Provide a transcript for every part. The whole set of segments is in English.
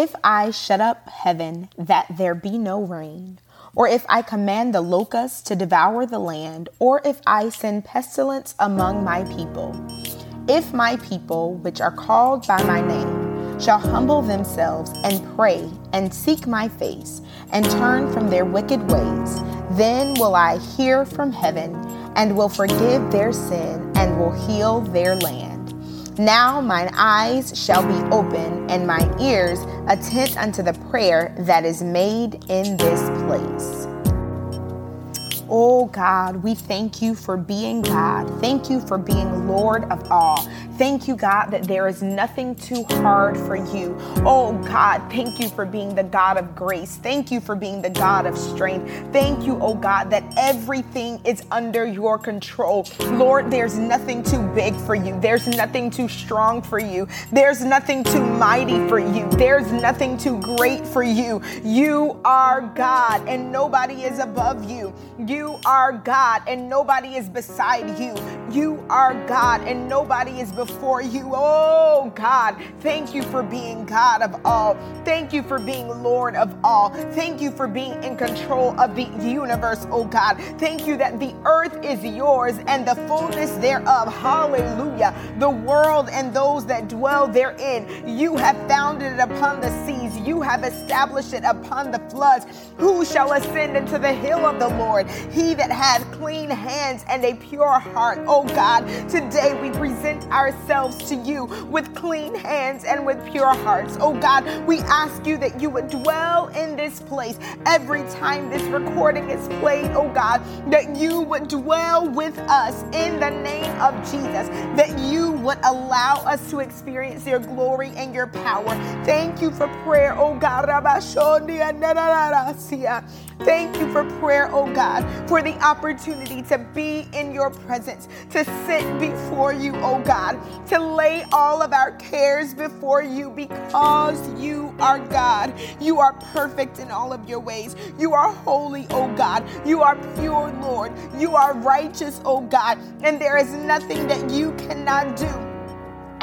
If I shut up heaven that there be no rain, or if I command the locusts to devour the land, or if I send pestilence among my people, if my people, which are called by my name, shall humble themselves and pray and seek my face and turn from their wicked ways, then will I hear from heaven and will forgive their sin and will heal their land. Now mine eyes shall be open and my ears attend unto the prayer that is made in this place. Oh God, we thank you for being God. Thank you for being Lord of all. Thank you, God, that there is nothing too hard for you. Oh God, thank you for being the God of grace. Thank you for being the God of strength. Thank you, oh God, that everything is under your control. Lord, there's nothing too big for you. There's nothing too strong for you. There's nothing too mighty for you. There's nothing too great for you. You are God and nobody is above you. You are God and nobody is beside you. You are God and nobody is before you. Oh God, thank you for being God of all. Thank you for being Lord of all. Thank you for being in control of the universe, oh God. Thank you that the earth is yours and the fullness thereof. Hallelujah. The world and those that dwell therein. You have founded it upon the seas. You have established it upon the floods. Who shall ascend into the hill of the Lord? He that has clean hands and a pure heart. Oh God, today we present ourselves to you with clean hands and with pure hearts. Oh God, we ask you that you would dwell in this place every time this recording is played. Oh God, that you would dwell with us in the name of Jesus, that you would allow us to experience your glory and your power. Thank you for prayer, oh God. Thank you for prayer, oh God, for the opportunity to be in your presence, to sit before you, oh God, to lay all of our cares before you because you are God. You are perfect in all of your ways. You are holy, oh God. You are pure, Lord. You are righteous, oh God. And there is nothing that you cannot do.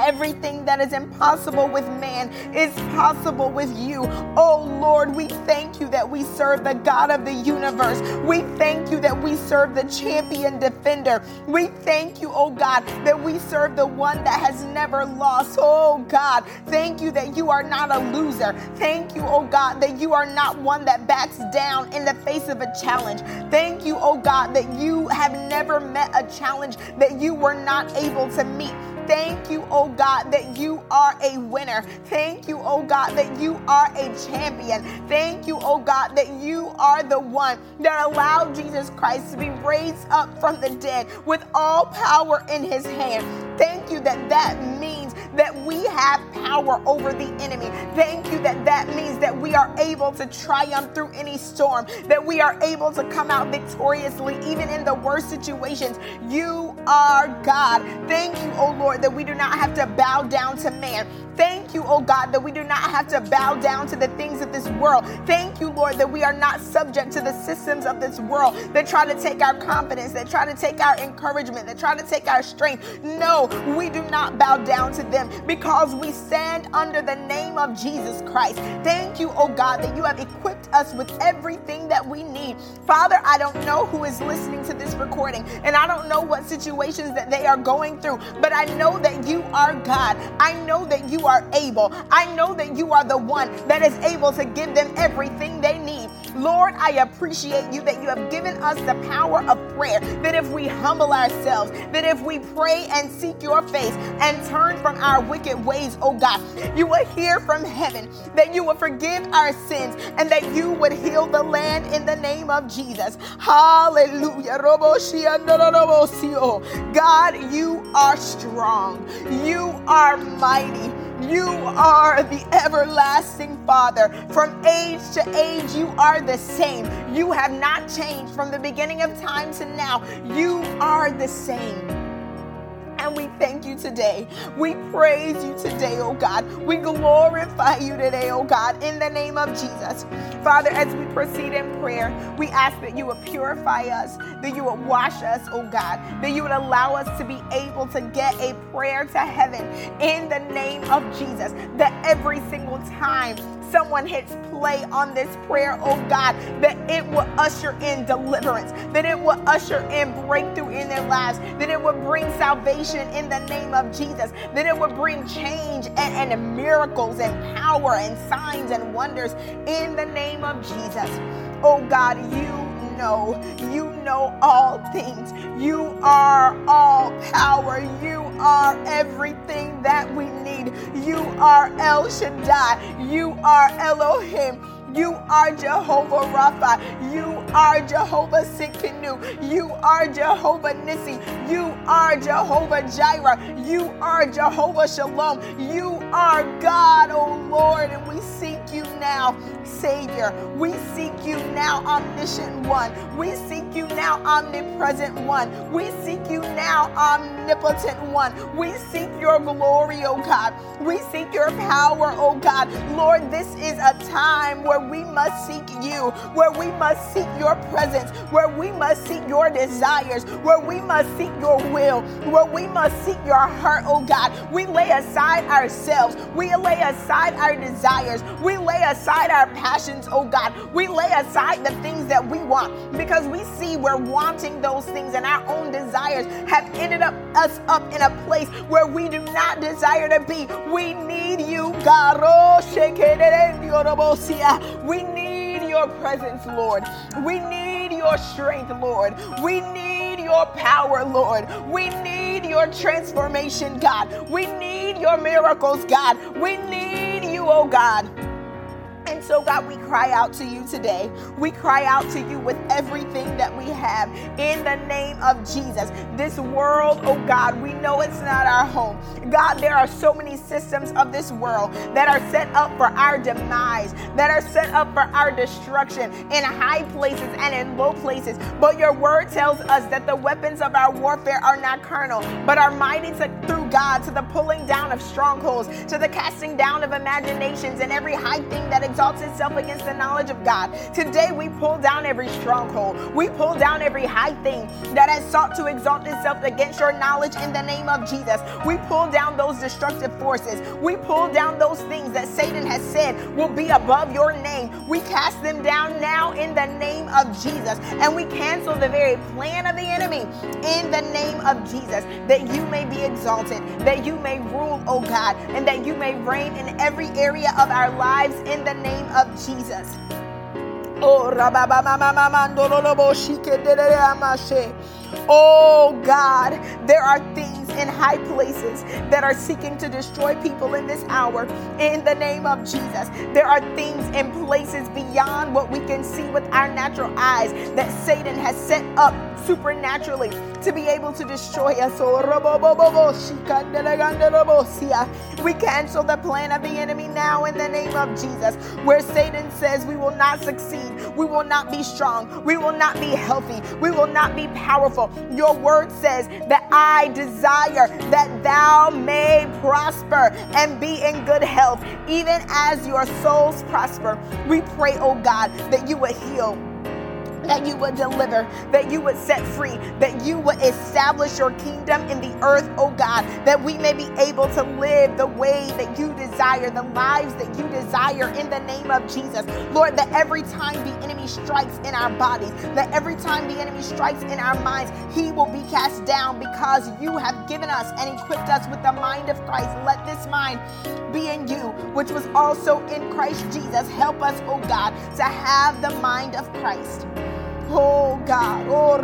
Everything that is impossible with man is possible with you. Oh Lord, we thank you that we serve the God of the universe. We thank you that we serve the champion defender. We thank you, oh God, that we serve the one that has never lost. Oh God, thank you that you are not a loser. Thank you, oh God, that you are not one that backs down in the face of a challenge. Thank you, oh God, that you have never met a challenge that you were not able to meet. Thank you, oh God, that you are a winner. Thank you, oh God, that you are a champion. Thank you, oh God, that you are the one that allowed Jesus Christ to be raised up from the dead with all power in his hand. Thank you that that means that we have power over the enemy. Thank you that that means that we are able to triumph through any storm, that we are able to come out victoriously even in the worst situations. You are God. Thank you, oh Lord, that we do not have to bow down to man. Thank you, oh God, that we do not have to bow down to the things of this world. Thank you, Lord, that we are not subject to the systems of this world that try to take our confidence, that try to take our encouragement, that try to take our strength. No, we do not bow down to them because we stand under the name of Jesus Christ. Thank you, oh God, that you have equipped us with everything that we need. Father, I don't know who is listening to this recording, and I don't know what situations that they are going through, but I know that you are God. I know that you are able. I know that you are the one that is able to give them everything they need. Lord, I appreciate you that you have given us the power of prayer. That if we humble ourselves, that if we pray and seek your face and turn from our wicked ways, oh God, you will hear from heaven, that you will forgive our sins, and that you would heal the land in the name of Jesus. Hallelujah. God, you are strong. You are mighty. You are the everlasting Father. From age to age, you are the same. You have not changed from the beginning of time to now. You are the same. And we thank you today. We praise you today, oh God. We glorify you today, oh God, in the name of Jesus. Father, as we proceed in prayer, we ask that you would purify us, that you would wash us, oh God, that you would allow us to be able to get a prayer to heaven in the name of Jesus, that every single time someone hits play on this prayer, oh God, that it will usher in deliverance, that it will usher in breakthrough in their lives, that it will bring salvation in the name of Jesus, that it will bring change and, and miracles and power and signs and wonders in the name of Jesus. Oh God, you know. You know all things. You are all power. You are everything that we need. You are El Shaddai. You are Elohim. You are Jehovah Rapha. You are Jehovah Tsidkenu. You are Jehovah Nissi. You are Jehovah Jireh. You are Jehovah Shalom. You are God, oh Lord, and we seek you now, Savior. We seek you now, omniscient one. We seek you now, omnipresent one. We seek you now, omnipotent one. We seek your glory, oh God. We seek your power, oh God. Lord, this is a time where we must seek you, where we must seek your presence, where we must seek your desires, where we must seek your will, where we must seek your heart, oh God. We lay aside ourselves, we lay aside our desires, we lay aside our passions, oh God. We lay aside the things that we want because we see we're wanting those things and our own desires have ended up us up in a place where we do not desire to be. We need you, God. Oh, we need your presence, Lord. We need your strength, Lord. We need your power, Lord. We need your transformation, God. We need your miracles, God. We need you, oh God. And so, God, we cry out to you today. We cry out to you with everything that we have in the name of Jesus. This world, oh God, we know it's not our home. God, there are so many systems of this world that are set up for our demise, that are set up for our destruction in high places and in low places. But your word tells us that the weapons of our warfare are not carnal, but are mighty to, through God to the pulling down of strongholds, to the casting down of imaginations and every high thing that exalts itself against the knowledge of God. Today we pull down every stronghold. We pull down every high thing that has sought to exalt itself against your knowledge in the name of Jesus. We pull down those destructive forces. We pull down those things that Satan has said will be above your name. We cast them down now in the name of Jesus. And we cancel the very plan of the enemy in the name of Jesus that you may be exalted, that you may rule, oh God, and that you may reign in every area of our lives in the name of Jesus. Oh, Oh God, there are things in high places that are seeking to destroy people in this hour in the name of Jesus. There are things in places beyond what we can see with our natural eyes that Satan has set up supernaturally to be able to destroy us. We cancel the plan of the enemy now in the name of Jesus, where Satan says we will not succeed, we will not be strong, we will not be healthy, we will not be powerful. Your word says that I desire that thou may prosper and be in good health, even as your souls prosper. We pray, oh God, that you would heal that you would deliver, that you would set free, that you would establish your kingdom in the earth, oh God, that we may be able to live the way that you desire, the lives that you desire in the name of Jesus. Lord, that every time the enemy strikes in our bodies, that every time the enemy strikes in our minds, he will be cast down because you have given us and equipped us with the mind of Christ. Let this mind be in you, which was also in Christ Jesus. Help us, oh God, to have the mind of Christ. Oh God. Oh,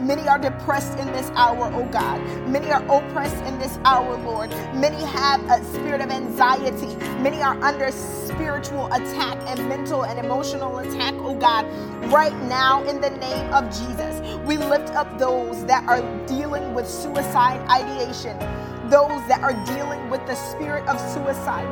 Many are depressed in this hour, oh God. Many are oppressed in this hour, Lord. Many have a spirit of anxiety. Many are under spiritual attack and mental and emotional attack, oh God. Right now, in the name of Jesus, we lift up those that are dealing with suicide ideation those that are dealing with the spirit of suicide.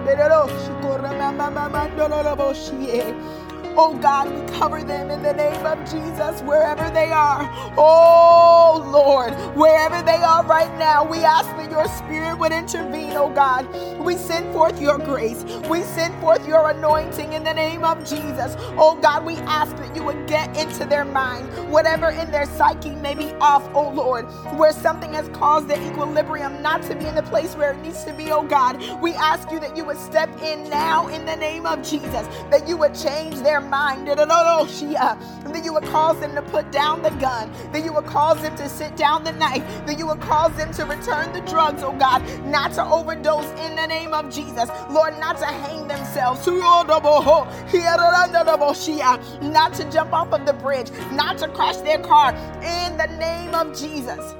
Oh God, we cover them in the name of Jesus wherever they are. Oh Lord, wherever they are right now, we ask that your spirit would intervene, oh God. We send forth your grace. We send forth your anointing in the name of Jesus. Oh God, we ask that you would get into their mind, whatever in their psyche may be off, oh Lord, where something has caused the equilibrium not to be in the place where it needs to be, oh God. We ask you that you would step in now in the name of Jesus, that you would change their mind, and uh, that you would cause them to put down the gun, that you would cause them to sit down the knife, that you would cause them to return the drugs, oh God, not to overdose in the name of Jesus, Lord, not to hang themselves, not to jump off of the bridge, not to crash their car, in the name of Jesus.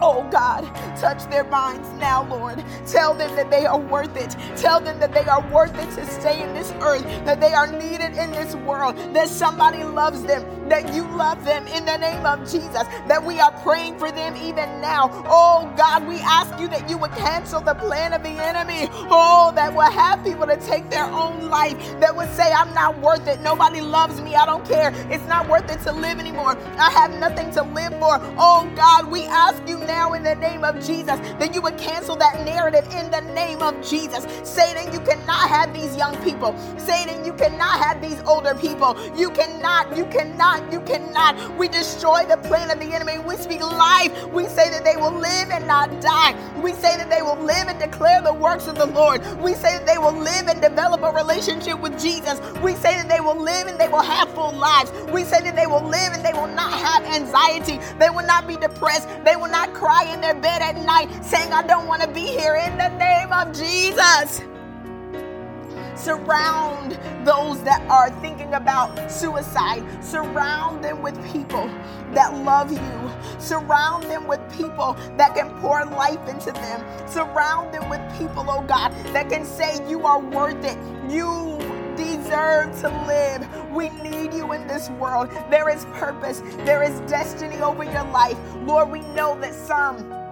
Oh God, touch their minds now, Lord. Tell them that they are worth it. Tell them that they are worth it to stay in this earth, that they are needed in this world, that somebody loves them, that you love them in the name of Jesus, that we are praying for them even now. Oh God, we ask you that you would cancel the plan of the enemy. Oh, that will have people to take their own life, that would say, I'm not worth it. Nobody loves me. I don't care. It's not worth it to live anymore. I have nothing to live for. Oh God, we ask you now in the name of Jesus that you would cancel that narrative in the name of Jesus. Satan, you cannot have these young people. Satan, you cannot have these older people. You cannot, you cannot, you cannot. We destroy the plan of the enemy. We speak life. We say that they will live and not die. We say that they will live and declare the works of the Lord. We say that they will live and develop a relationship with Jesus. We say that they will live and they will have full lives. We say that they will live and they will not have anxiety. They will not be depressed. They will not cry in their bed at night saying, I don't want to be here in the name of Jesus. Surround those that are thinking about suicide. Surround them with people that love you. Surround them with people that can pour life into them. Surround them with people, oh God, that can say, You are worth it. You deserve to live. We need you in this world. There is purpose, there is destiny over your life. Lord, we know that some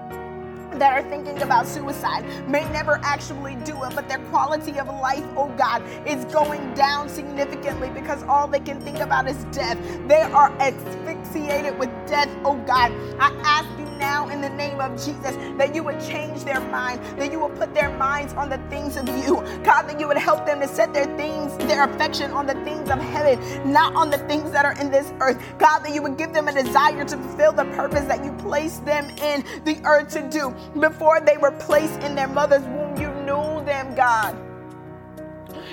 that are thinking about suicide may never actually do it, but their quality of life, oh God, is going down significantly because all they can think about is death. They are asphyxiated with death, oh God. I ask you now in the name of Jesus that you would change their mind, that you would put their minds on the things of you. God, that you would help them to set their things, their affection on the things of heaven, not on the things that are in this earth. God, that you would give them a desire to fulfill the purpose that you placed them in the earth to do. Before they were placed in their mother's womb, you knew them, God.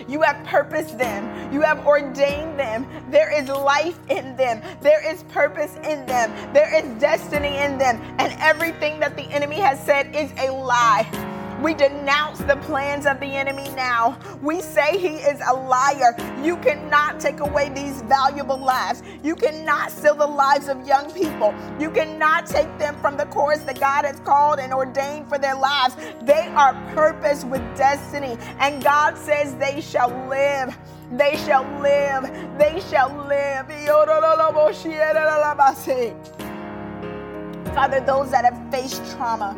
You have purposed them. You have ordained them. There is life in them. There is purpose in them. There is destiny in them. And everything that the enemy has said is a lie. We denounce the plans of the enemy now. We say he is a liar. You cannot take away these valuable lives. You cannot steal the lives of young people. You cannot take them from the course that God has called and ordained for their lives. They are purpose with destiny, and God says they shall live. They shall live. They shall live. Father, those that have faced trauma,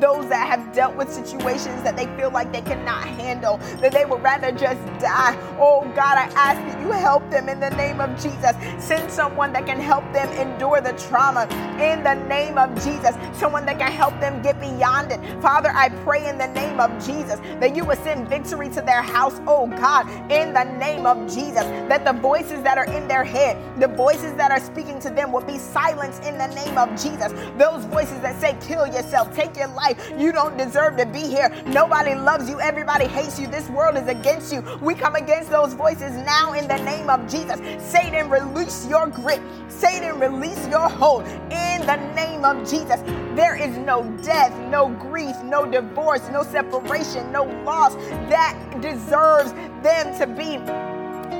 those that have dealt with situations that they feel like they cannot handle, that they would rather just die. Oh God, I ask that you help them in the name of Jesus. Send someone that can help them endure the trauma in the name of Jesus. Someone that can help them get beyond it. Father, I pray in the name of Jesus that you would send victory to their house, oh God, in the name of Jesus. That the voices that are in their head, the voices that are speaking to them will be silenced in the name of Jesus. Those voices that say, kill yourself, take your life life. You don't deserve to be here. Nobody loves you. Everybody hates you. This world is against you. We come against those voices now in the name of Jesus. Satan, release your grip. Satan, release your hold in the name of Jesus. There is no death, no grief, no divorce, no separation, no loss that deserves them to be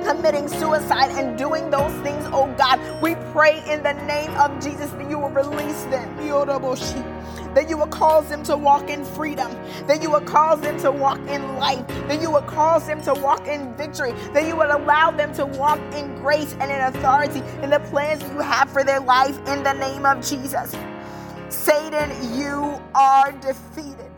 committing suicide and doing those things, oh God. We pray in the name of Jesus that you will release them. That you will cause them to walk in freedom, that you will cause them to walk in life, that you will cause them to walk in victory, that you will allow them to walk in grace and in authority in the plans that you have for their life in the name of Jesus. Satan, you are defeated.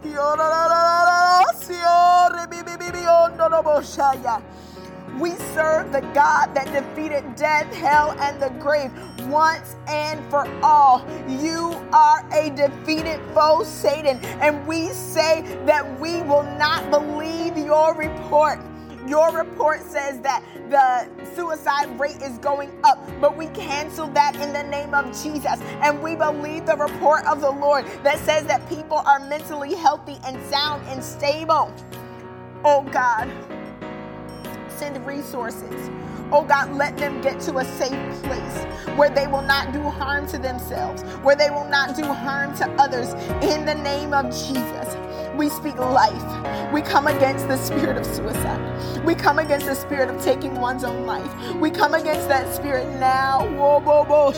We serve the God that defeated death, hell, and the grave once and for all. You are a defeated foe, Satan, and we say that we will not believe your report. Your report says that the suicide rate is going up, but we cancel that in the name of Jesus. And we believe the report of the Lord that says that people are mentally healthy and sound and stable. Oh God, send resources. Oh God, let them get to a safe place where they will not do harm to themselves, where they will not do harm to others. In the name of Jesus, we speak life. We come against the spirit of suicide. We come against the spirit of taking one's own life. We come against that spirit now. Whoa bo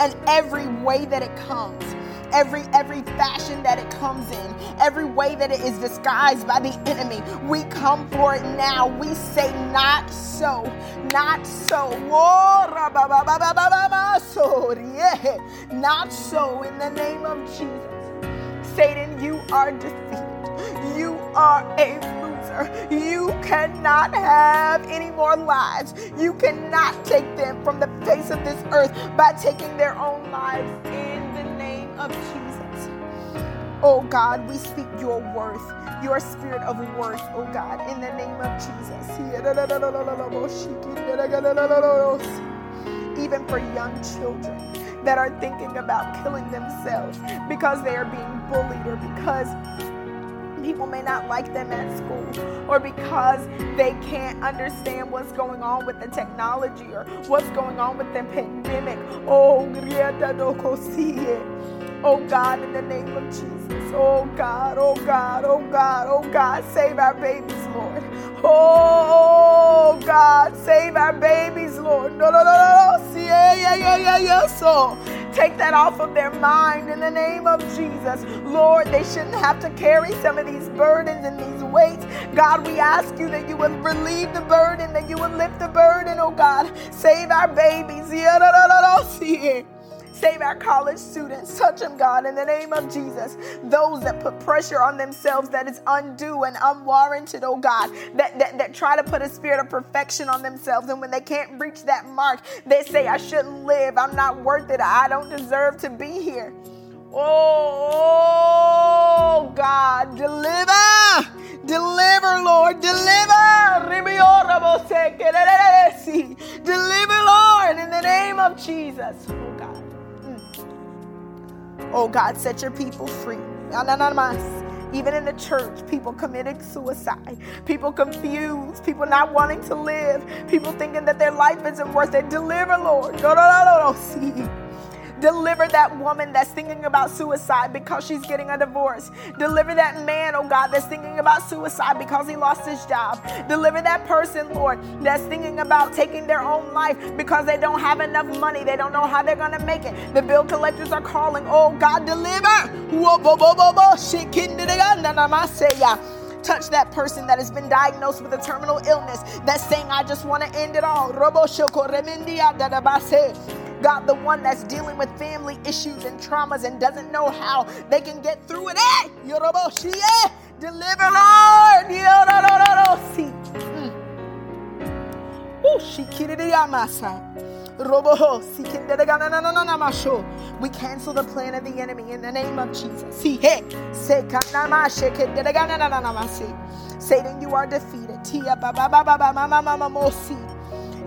and every way that it comes every every fashion that it comes in, every way that it is disguised by the enemy. We come for it now. We say not so, not so. Oh, not so in the name of Jesus. Satan, you are defeated. You are a loser. You cannot have any more lives. You cannot take them from the face of this earth by taking their own lives in of Jesus. Oh God, we speak your worth, your spirit of worth, oh God, in the name of Jesus. Even for young children that are thinking about killing themselves because they are being bullied or because people may not like them at school or because they can't understand what's going on with the technology or what's going on with the pandemic. Oh, Oh God, in the name of Jesus. Oh God, oh God, oh God, oh God, save our babies, Lord. Oh God, save our babies, Lord. No, no, no, no, no. Yeah, yeah, yeah, yeah, yeah. So take that off of their mind in the name of Jesus. Lord, they shouldn't have to carry some of these burdens and these weights. God, we ask you that you would relieve the burden, that you would lift the burden, oh God. Save our babies. Yeah, no, no, no, no. See Save our college students. Touch them, God, in the name of Jesus. Those that put pressure on themselves that is undue and unwarranted, oh God, that, that, that try to put a spirit of perfection on themselves. And when they can't reach that mark, they say, I shouldn't live. I'm not worth it. I don't deserve to be here. Oh, oh God, deliver, deliver, Lord, deliver. Deliver, Lord, in the name of Jesus. Oh, God. Oh God, set your people free. Even in the church, people committing suicide, people confused, people not wanting to live, people thinking that their life isn't worth it. Deliver, Lord. Deliver that woman that's thinking about suicide because she's getting a divorce. Deliver that man, oh God, that's thinking about suicide because he lost his job. Deliver that person, Lord, that's thinking about taking their own life because they don't have enough money. They don't know how they're going to make it. The bill collectors are calling, oh God, deliver. Touch that person that has been diagnosed with a terminal illness that's saying, I just want to end it all. God, the one that's dealing with family issues and traumas and doesn't know how they can get through it. Eh? Deliver, Lord. Mm. We cancel the plan of the enemy in the name of Jesus. Satan, you are defeated.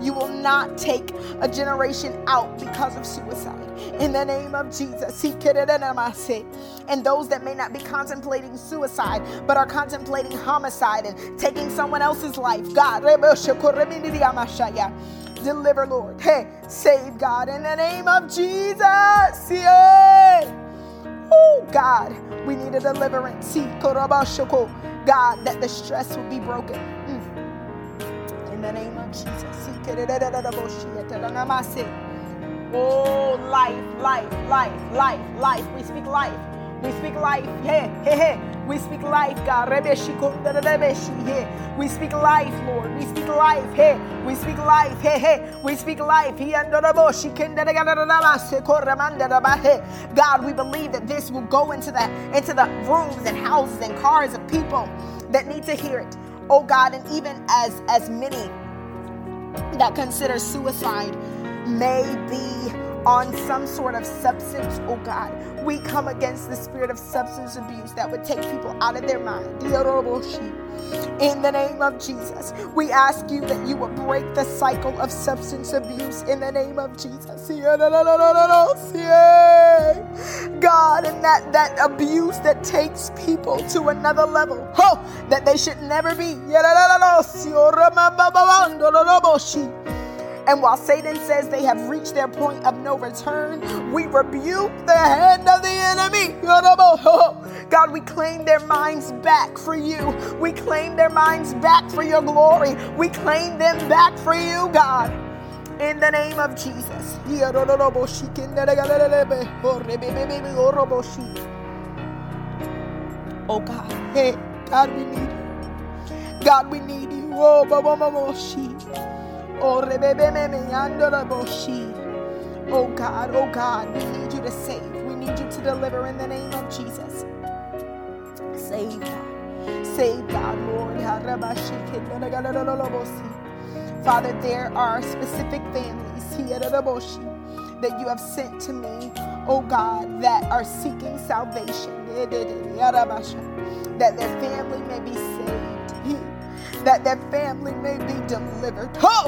You will not take a generation out because of suicide. In the name of Jesus. And those that may not be contemplating suicide, but are contemplating homicide and taking someone else's life. God, deliver, Lord. Hey, save God in the name of Jesus. Yeah. Oh, God, we need a deliverance. God, that the stress will be broken. The name of Jesus. Oh, life, life, life, life, life. We speak life. We speak life. Hey, hey, hey. We speak life, God. We speak life, Lord. We speak life. Hey, we speak life. Hey, hey. We speak life. God, we believe that this will go into the into the rooms and houses and cars of people that need to hear it. Oh God, and even as as many that consider suicide may be on some sort of substance, oh God. We come against the spirit of substance abuse that would take people out of their mind. In the name of Jesus, we ask you that you would break the cycle of substance abuse in the name of Jesus. God, and that, that abuse that takes people to another level, oh, that they should never be. And while Satan says they have reached their point of no return, we rebuke the hand of the enemy. God, we claim their minds back for you. We claim their minds back for your glory. We claim them back for you, God. In the name of Jesus. Oh God, hey, God, we need you. God, we need you. Oh, Oh, oh God, oh God, we need you to save. We need you to deliver in the name of Jesus. Save God. Save God, Lord. Father, there are specific families here that you have sent to me, oh God, that are seeking salvation. That their family may be saved that their family may be delivered. Oh,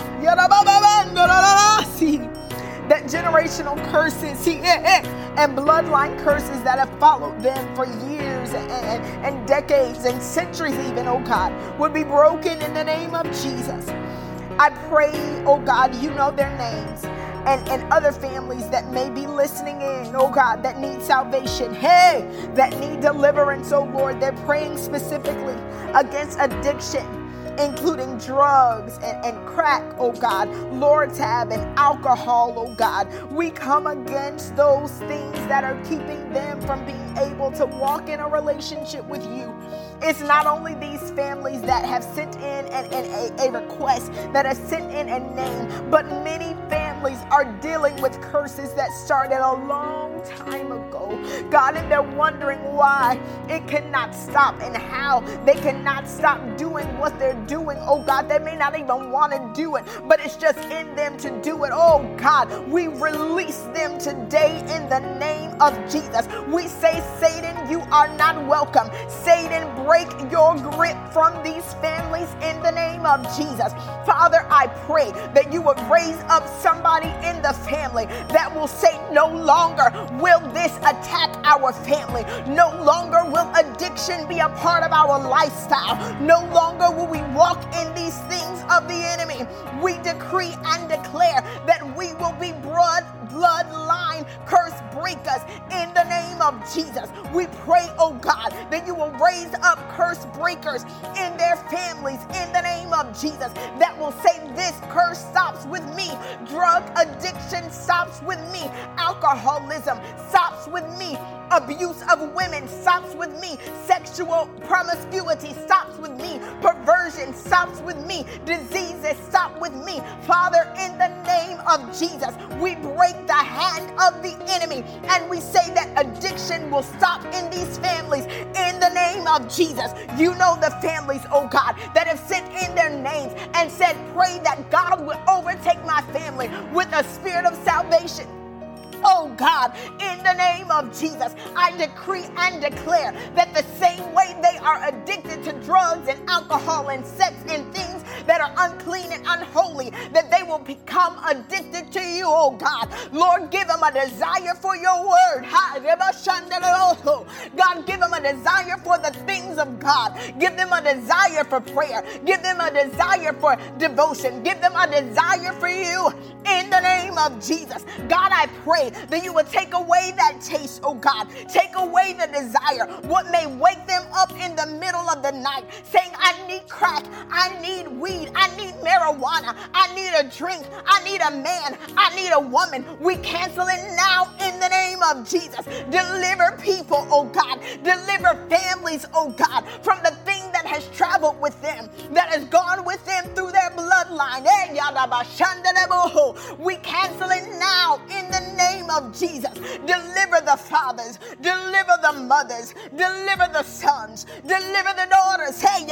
that generational curses eh, eh, and bloodline curses that have followed them for years and, and, decades and centuries, even, oh God, would be broken in the name of Jesus. I pray, oh God, you know their names. And, and other families that may be listening in, oh God, that need salvation. Hey, that need deliverance, oh Lord. They're praying specifically against addiction including drugs and, and crack, oh God, Lortab and alcohol, oh God. We come against those things that are keeping them from being able to walk in a relationship with you. It's not only these families that have sent in an, an, a, a request, that have sent in a name, but many families are dealing with curses that started a long time ago. God, and they're wondering why it cannot stop and how they cannot stop doing what they're doing. Oh God, they may not even want to do it, but it's just in them to do it. Oh God, we release them today in the name of Jesus. We say, Satan, you are not welcome. Satan, break your grip from these families in the name of Jesus. Father, I pray that you would raise up somebody in the family that will say, No longer will this attack our family. No longer will addiction be a part of our lifestyle. No longer will we walk in these things of the enemy. We decree and declare that we will be blood bloodline curse breakers in the name of Jesus. We pray, oh God, that you will raise up curse breakers in their families in the name of Jesus that will say, This curse stops with me. Drug addiction stops with me. Alcoholism stops with me. Abuse of women stops with me. Sexual promiscuity stops with me. Perversion stops with me. Diseases stop with me. Father, in the name of Jesus, we break the hand of the enemy and we say that addiction will stop in these families in the name of Jesus. You know the families, oh God, that have sent in their names and said, Pray that God will overtake my family with a spirit of salvation. Oh God, in the name of Jesus, I decree and declare that the same way they are addicted to drugs and alcohol and sex and things that are unclean and unholy, that they will become addicted to you, oh God. Lord, give them a desire for your word. God, give them a desire for the things of God. Give them a desire for prayer. Give them a desire for devotion. Give them a desire for you in the name of Jesus. God, I pray that you would take away that taste, oh God. Take away the desire. What may wake them up in the middle of the night saying, I need crack, I need weed, I need marijuana, I need a drink, I need a man, I need a woman. We cancel it now in the name of Jesus. Deliver people, oh God. Deliver families, oh God, from the thing that has traveled with them, that has gone with them through their bloodline. Eh, we cancel it now in the name of Jesus. Deliver the fathers. Deliver the mothers. Deliver the sons. Deliver the daughters. In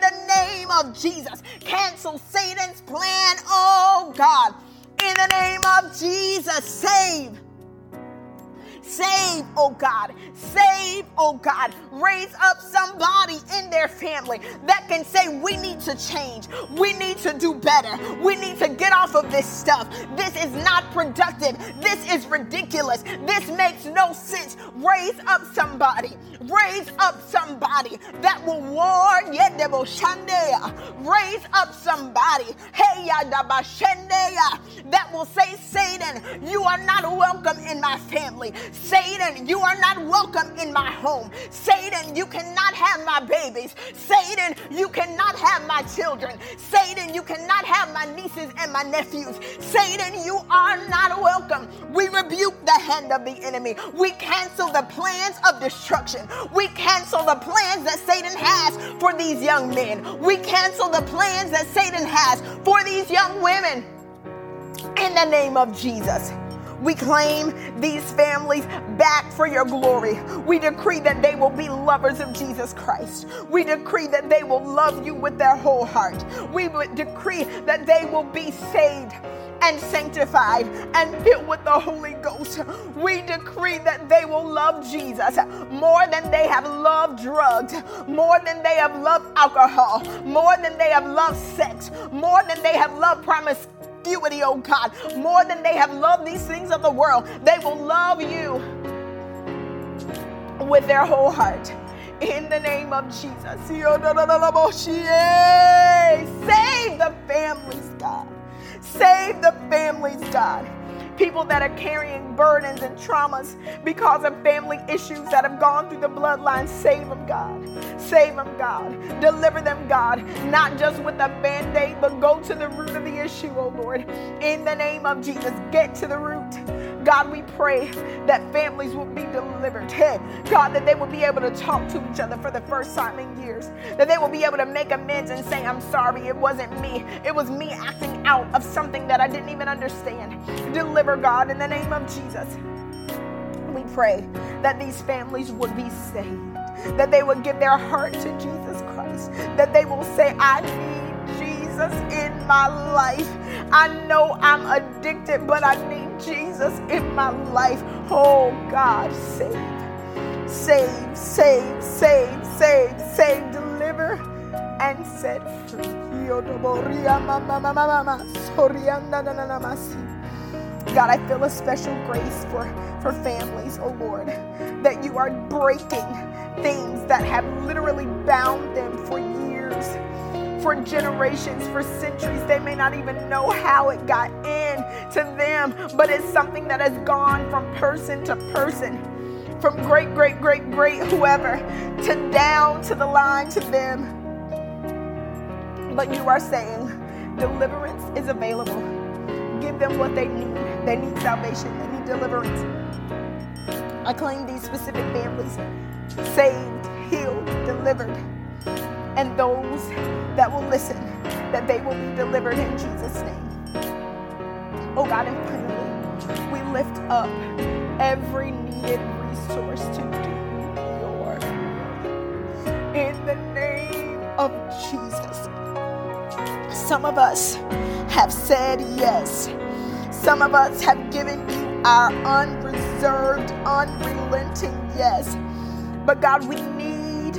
the name of Jesus. Cancel Satan's plan. Oh God. In the name of Jesus, save Save, oh God. Save, oh God. Raise up somebody in their family that can say, We need to change. We need to do better. We need to get off of this stuff. This is not productive. This is ridiculous. This makes no sense. Raise up somebody. Raise up somebody that will warn. Raise up somebody. Hey, that will say, Satan, you are not welcome in my family. Satan, you are not welcome in my home. Satan, you cannot have my babies. Satan, you cannot have my children. Satan, you cannot have my nieces and my nephews. Satan, you are not welcome. We rebuke the hand of the enemy. We cancel the plans of destruction. We cancel the plans that Satan has for these young men. We cancel the plans that Satan has for these young women. In the name of Jesus. We claim these families back for your glory. We decree that they will be lovers of Jesus Christ. We decree that they will love you with their whole heart. We would decree that they will be saved and sanctified and filled with the Holy Ghost. We decree that they will love Jesus more than they have loved drugs, more than they have loved alcohol, more than they have loved sex, more than they have loved promiscuity promiscuity, oh God, more than they have loved these things of the world. They will love you with their whole heart. In the name of Jesus. Save the families, God. Save the families, God people that are carrying burdens and traumas because of family issues that have gone through the bloodline. Save them, God. Save them, God. Deliver them, God. Not just with a band aid, but go to the root of the issue, oh Lord. In the name of Jesus, get to the root. God, we pray that families will be delivered. God, that they will be able to talk to each other for the first time in years. That they will be able to make amends and say, I'm sorry, it wasn't me. It was me acting out of something that I didn't even understand. Deliver, God, in the name of Jesus. We pray that these families would be saved, that they would give their heart to Jesus Christ, that they will say, I need Jesus in my life. I know I'm addicted, but I need Jesus in my life. Oh God, save, save, save, save, save, save, deliver, and set free. God, I feel a special grace for, for families, oh Lord, that you are breaking things that have literally bound them for years for generations, for centuries. They may not even know how it got in to them, but it's something that has gone from person to person, from great, great, great, great whoever to down to the line to them. But you are saying deliverance is available. Give them what they need. They need salvation, they need deliverance. I claim these specific families saved, healed, delivered and those that will listen, that they will be delivered in Jesus' name. Oh God, and finally, we lift up every needed resource to do your in the name of Jesus. Some of us have said yes. Some of us have given you our unreserved, unrelenting yes. But God, we need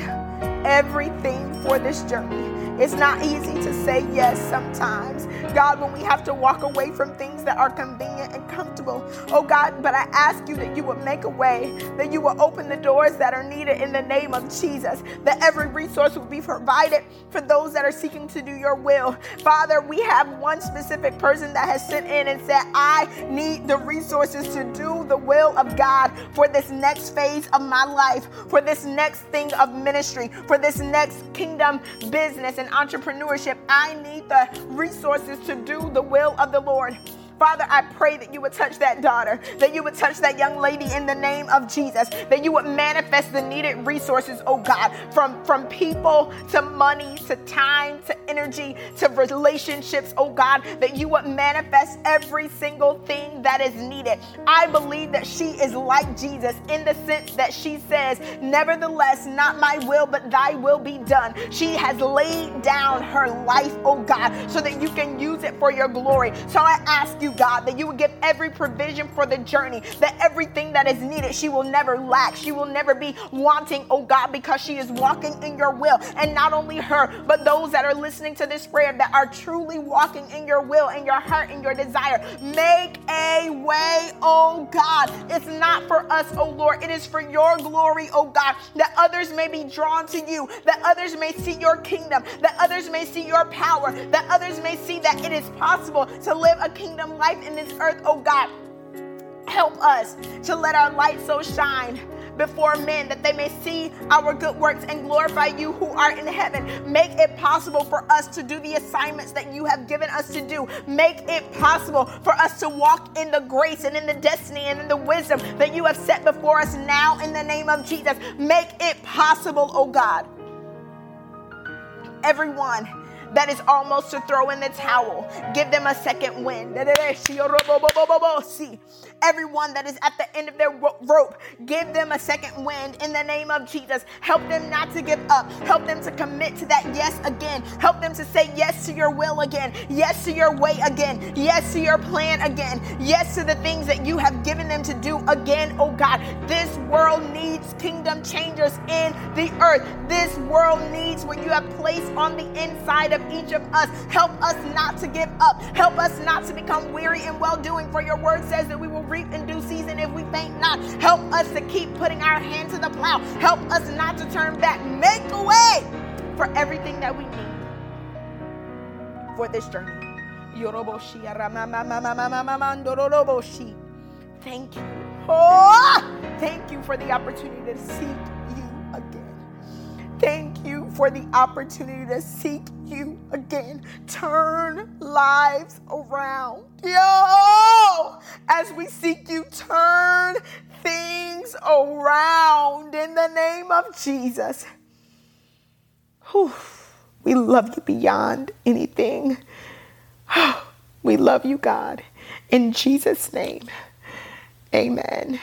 everything for this journey. It's not easy to say yes sometimes. God, when we have to walk away from things that are convenient comfortable. Oh God, but I ask you that you would make a way, that you will open the doors that are needed in the name of Jesus, that every resource will be provided for those that are seeking to do your will. Father, we have one specific person that has sent in and said, I need the resources to do the will of God for this next phase of my life, for this next thing of ministry, for this next kingdom business and entrepreneurship. I need the resources to do the will of the Lord. Father, I pray that you would touch that daughter, that you would touch that young lady in the name of Jesus, that you would manifest the needed resources, oh God, from, from people to money to time to energy to relationships, oh God, that you would manifest every single thing that is needed. I believe that she is like Jesus in the sense that she says, Nevertheless, not my will, but thy will be done. She has laid down her life, oh God, so that you can use it for your glory. So I ask you, God, that you would give every provision for the journey, that everything that is needed, she will never lack. She will never be wanting, oh God, because she is walking in your will. And not only her, but those that are listening to this prayer that are truly walking in your will and your heart and your desire. Make a way, oh God. It's not for us, oh Lord. It is for your glory, oh God, that others may be drawn to you, that others may see your kingdom, that others may see your power, that others may see that it is possible to live a kingdom life in this earth, oh God. Help us to let our light so shine before men that they may see our good works and glorify you who are in heaven. Make it possible for us to do the assignments that you have given us to do. Make it possible for us to walk in the grace and in the destiny and in the wisdom that you have set before us now in the name of Jesus. Make it possible, oh God. Everyone that is almost to throw in the towel. Give them a second wind. Everyone that is at the end of their rope, give them a second wind in the name of Jesus. Help them not to give up. Help them to commit to that yes again. Help them to say yes to your will again. Yes to your way again. Yes to your plan again. Yes to the things that you have given them to do again, oh God. This kingdom changers in the earth. This world needs what you have placed on the inside of each of us. Help us not to give up. Help us not to become weary in well doing, for your word says that we will reap in due season if we faint not. Help us to keep putting our hand to the plow. Help us not to turn back. Make a way for everything that we need for this journey. Thank you. Oh, thank you for the opportunity to seek you again. Thank you for the opportunity to seek you again. Turn lives around. Yo! As we seek you, turn things around in the name of Jesus. Whew. We love you beyond anything. We love you, God. In Jesus' name, amen.